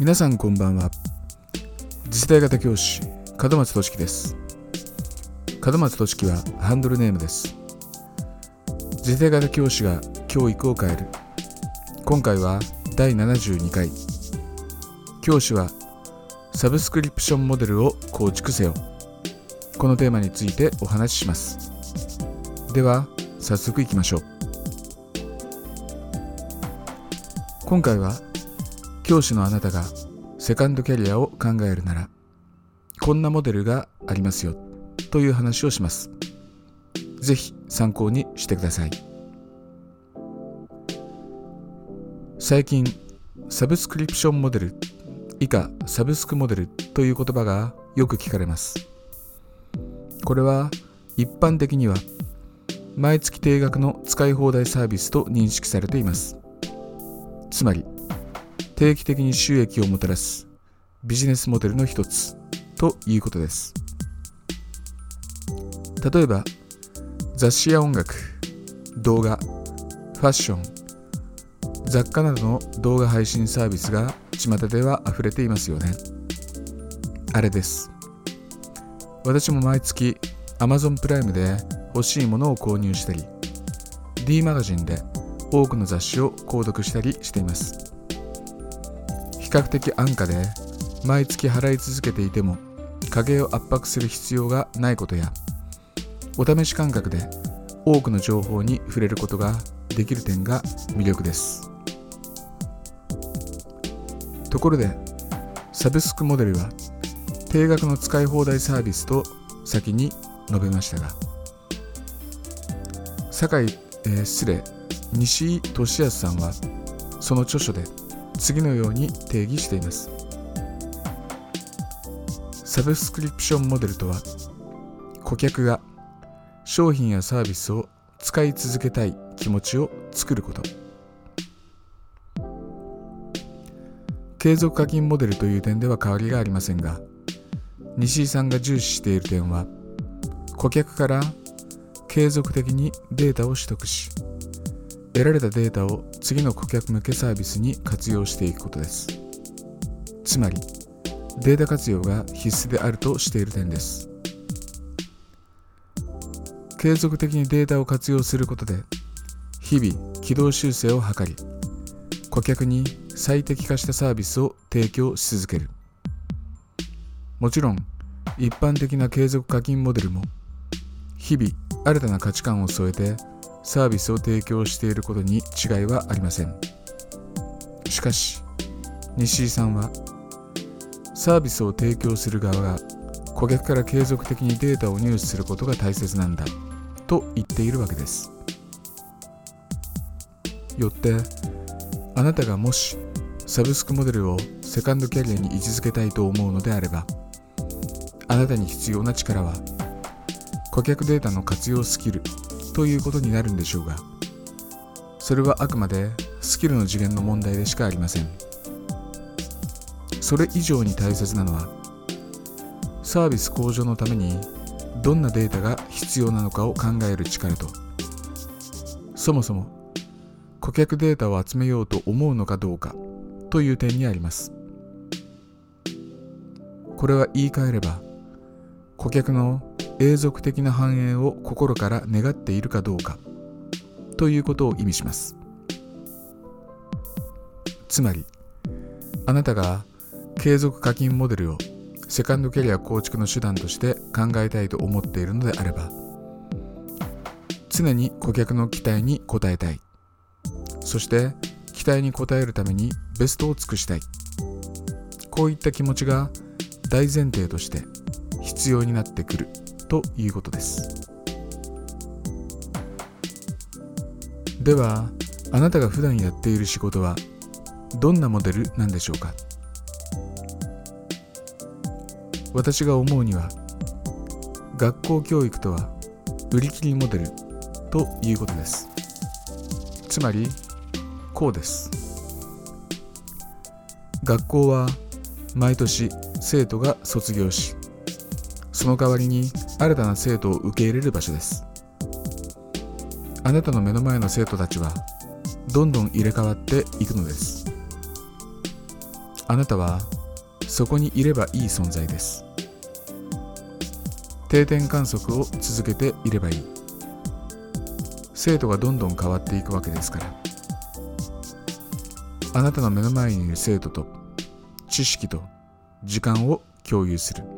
皆さんこんばんは。次世代型教師門松俊樹です。門松俊樹はハンドルネームです。次世代型教師が教育を変える。今回は第72回。教師はサブスクリプションモデルを構築せよ。このテーマについてお話しします。では早速いきましょう。今回は教師のあなたがセカンドキャリアを考えるならこんなモデルがありますよという話をします。ぜひ参考にしてください。最近サブスクリプションモデル以下サブスクモデルという言葉がよく聞かれます。これは一般的には毎月定額の使い放題サービスと認識されています。つまり定期的に収益をもたらすビジネスモデルの一つということです。例えば雑誌や音楽動画ファッション雑貨などの動画配信サービスが巷では溢れていますよね。あれです。私も毎月 Amazon プライムで欲しいものを購入したり D マガジンで多くの雑誌を購読したりしています。比較的安価で毎月払い続けていても家計を圧迫する必要がないことやお試し感覚で多くの情報に触れることができる点が魅力です。ところでサブスクモデルは定額の使い放題サービスと先に述べましたが酒井、えー、失礼。西井俊康さんはその著書で次のように定義しています。サブスクリプションモデルとは顧客が商品やサービスを使い続けたい気持ちを作ること。継続課金モデルという点では変わりがありませんが西井さんが重視している点は顧客から継続的にデータを取得し得られたデータを次の顧客向けサービスに活用していくことです。つまりデータ活用が必須であるとしている点です。継続的にデータを活用することで日々軌道修正を図り顧客に最適化したサービスを提供し続ける。もちろん一般的な継続課金モデルも日々新たな価値観を添えてサービスを提供していることに違いはありません。しかし西井さんはサービスを提供する側が顧客から継続的にデータを入手することが大切なんだと言っているわけです。よってあなたがもしサブスクモデルをセカンドキャリアに位置づけたいと思うのであればあなたに必要な力は顧客データの活用スキルということになるんでしょうがそれはあくまでスキルの次元の問題でしかありません。それ以上に大切なのはサービス向上のためにどんなデータが必要なのかを考える力とそもそも顧客データを集めようと思うのかどうかという点にあります。これは言い換えれば顧客の永続的な繁栄を心から願っているかどうか。ということを意味します。つまりあなたが継続課金モデルをセカンドキャリア構築の手段として考えたいと思っているのであれば常に顧客の期待に応えたい。そして期待に応えるためにベストを尽くしたい。こういった気持ちが大前提として必要になってくる。ということです。ではあなたが普段やっている仕事はどんなモデルなんでしょうか？私が思うには学校教育とは売り切りモデルということです。つまりこうです。学校は毎年生徒が卒業しその代わりに新たな生徒を受け入れる場所です。あなたの目の前の生徒たちはどんどん入れ替わっていくのです。あなたはそこにいればいい存在です。定点観測を続けていればいい。生徒がどんどん変わっていくわけですから。あなたの目の前にいる生徒と知識と時間を共有する。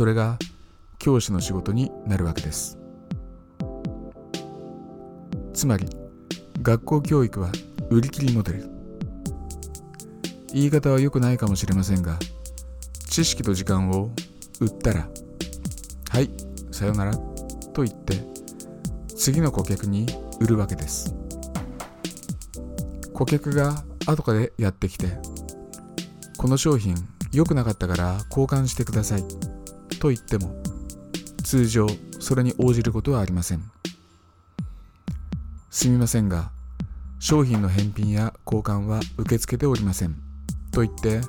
それが教師の仕事になるわけです。つまり学校教育は売り切りモデル。言い方は良くないかもしれませんが知識と時間を売ったらはいさよならと言って次の顧客に売るわけです。顧客が後からやってきてこの商品良くなかったから交換してください。と言っても通常それに応じることはありません。すみませんが商品の返品や交換は受け付けておりません。と言って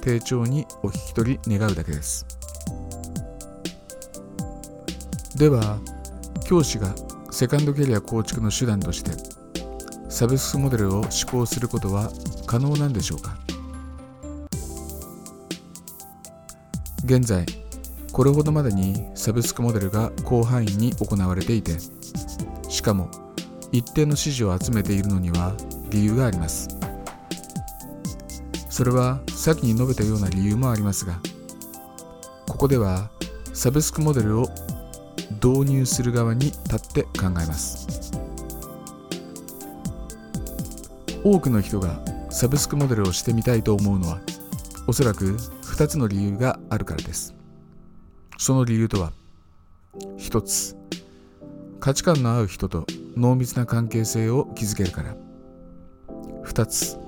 丁重にお引き取り願うだけです。では教師がセカンドキャリア構築の手段としてサブスクモデルを施行することは可能なんでしょうか？現在これほどまでにサブスクモデルが広範囲に行われていてしかも一定の支持を集めているのには理由があります。それは先に述べたような理由もありますがここではサブスクモデルを導入する側に立って考えます。多くの人がサブスクモデルをしてみたいと思うのはおそらく2つの理由があるからです。その理由とは？1つ価値観の合う人と濃密な関係性を築けるから。2つ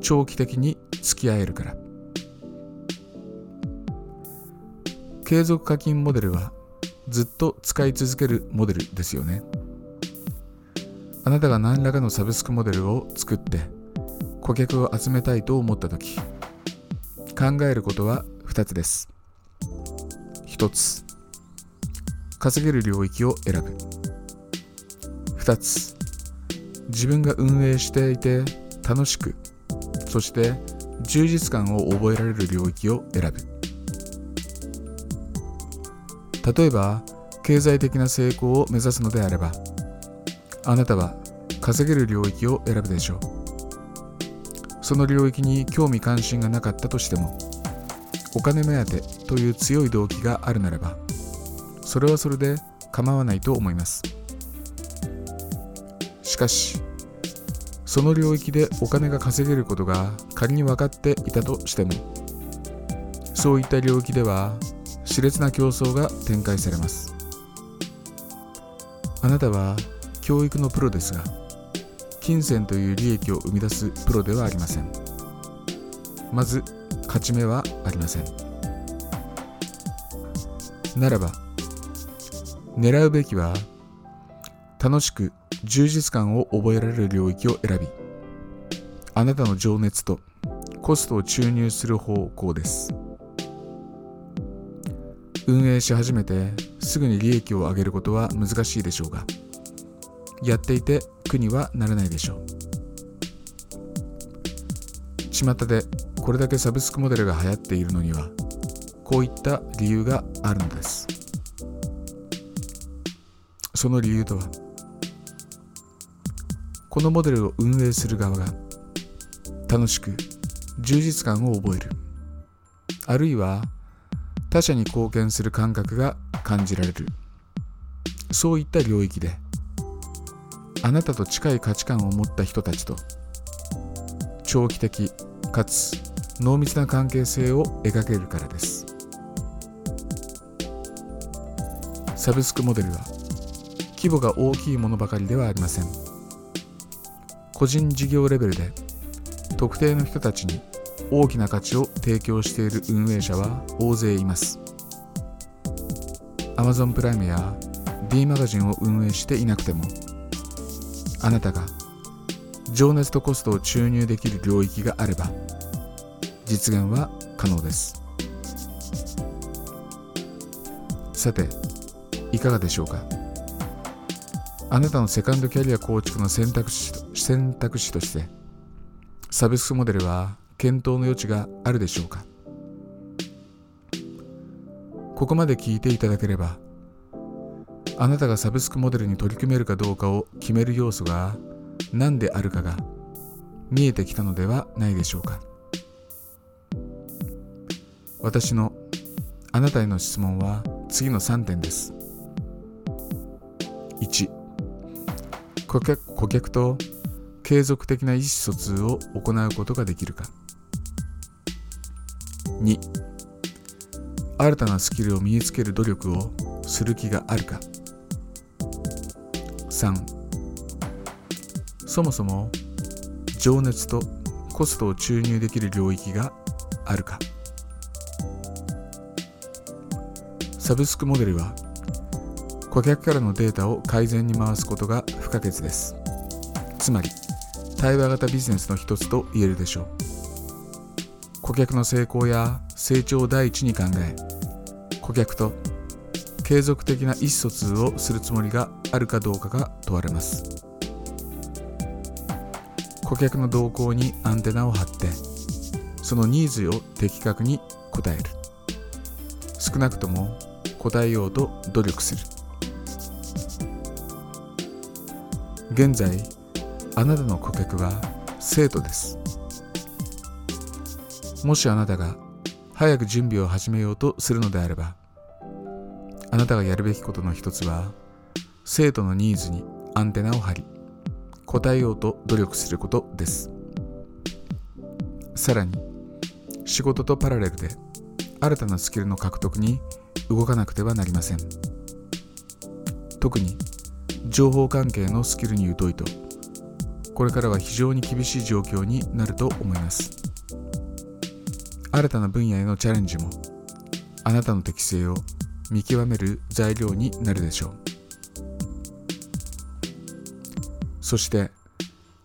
長期的に付き合えるから。継続課金モデルはずっと使い続けるモデルですよね。あなたが何らかのサブスクモデルを作って顧客を集めたいと思った時考えることは2つです。1つ。稼げる領域を選ぶ。2つ。自分が運営していて楽しくそして充実感を覚えられる領域を選ぶ。例えば経済的な成功を目指すのであればあなたは稼げる領域を選ぶでしょう。その領域に興味関心がなかったとしてもお金目当てという強い動機があるならばそれはそれで構わないと思います。しかしその領域でお金が稼げることが仮に分かっていたとしてもそういった領域では熾烈な競争が展開されます。あなたは教育のプロですが金銭という利益を生み出すプロではありません。まず勝ち目はありません。ならば狙うべきは楽しく充実感を覚えられる領域を選びあなたの情熱とコストを注入する方向です。運営し始めてすぐに利益を上げることは難しいでしょうがやっていて苦にはならないでしょう。巷でこれだけサブスクモデルが流行っているのにはこういった理由があるのです。その理由とはこのモデルを運営する側が楽しく充実感を覚える。あるいは他者に貢献する感覚が感じられる。そういった領域であなたと近い価値観を持った人たちと長期的かつ濃密な関係性を描けるからです。サブスクモデルは規模が大きいものばかりではありません。個人事業レベルで特定の人たちに大きな価値を提供している運営者は大勢います。Amazon プライムや D マガジンを運営していなくてもあなたが情熱とコストを注入できる領域があれば実現は可能です。さていかがでしょうか？あなたのセカンドキャリア構築の選択肢選択肢としてサブスクモデルは検討の余地があるでしょうか？ここまで聞いていただければあなたがサブスクモデルに取り組めるかどうかを決める要素が何であるかが見えてきたのではないでしょうか？私のあなたへの質問は次の3点です。1顧客顧客と継続的な意思疎通を行うことができるか。2新たなスキルを身につける努力をする気があるか。3そもそも情熱とコストを注入できる領域があるか。サブスクモデルは顧客からのデータを改善に回すことが不可欠です。つまり対話型ビジネスの一つと言えるでしょう。顧客の成功や成長を第一に考え顧客と継続的な意思疎通をするつもりがあるかどうかが問われます。顧客の動向にアンテナを張ってそのニーズを的確に応える。少なくとも答えようと努力する。現在あなたの顧客は生徒です。もしあなたが早く準備を始めようとするのであればあなたがやるべきことの一つは生徒のニーズにアンテナを張り答えようと努力することです。さらに仕事とパラレルで新たなスキルの獲得に動かなくてはなりません。特に情報関係のスキルに疎いとこれからは非常に厳しい状況になると思います。新たな分野へのチャレンジもあなたの適性を見極める材料になるでしょう。そして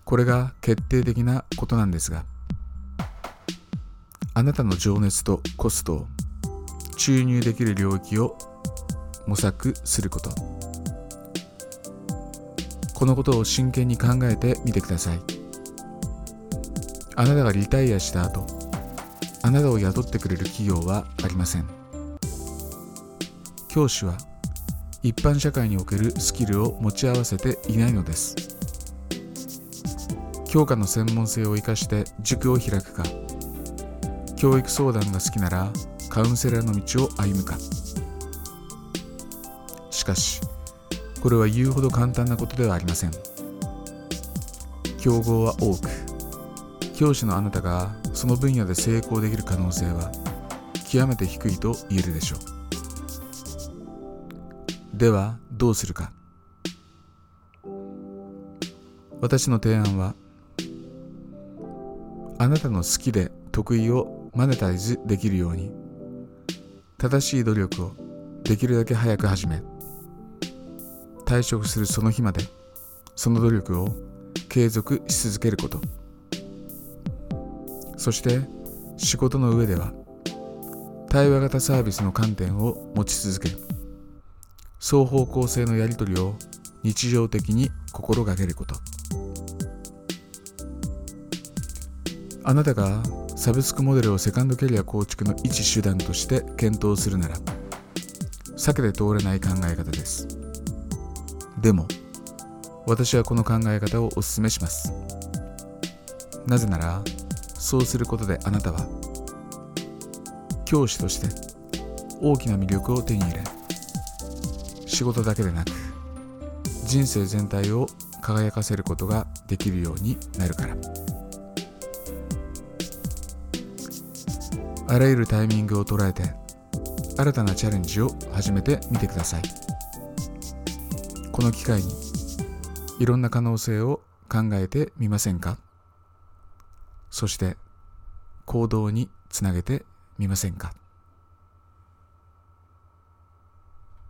これが決定的なことなんですがあなたの情熱とコストを注入できる領域を模索すること。このことを真剣に考えてみてください。あなたがリタイアした後あなたを雇ってくれる企業はありません。教師は一般社会におけるスキルを持ち合わせていないのです。教科の専門性を生かして塾を開くか教育相談が好きならカウンセラーの道を歩むか。しかしこれは言うほど簡単なことではありません。競合は多く教師のあなたがその分野で成功できる可能性は極めて低いと言えるでしょう。ではどうするか。私の提案はあなたの好きで得意をマネタイズできるように正しい努力をできるだけ早く始め退職するその日までその努力を継続し続けること。そして仕事の上では対話型サービスの観点を持ち続け双方向性のやり取りを日常的に心がけること。あなたがサブスクモデルをセカンドキャリア構築の一手段として検討するなら避けて通れない考え方ですでも私はこの考え方をお勧めしますなぜならそうすることであなたは教師として大きな魅力を手に入れ仕事だけでなく人生全体を輝かせることができるようになるから。あらゆるタイミングを捉えて新たなチャレンジを始めてみてください。この機会にいろんな可能性を考えてみませんか？そして行動につなげてみませんか？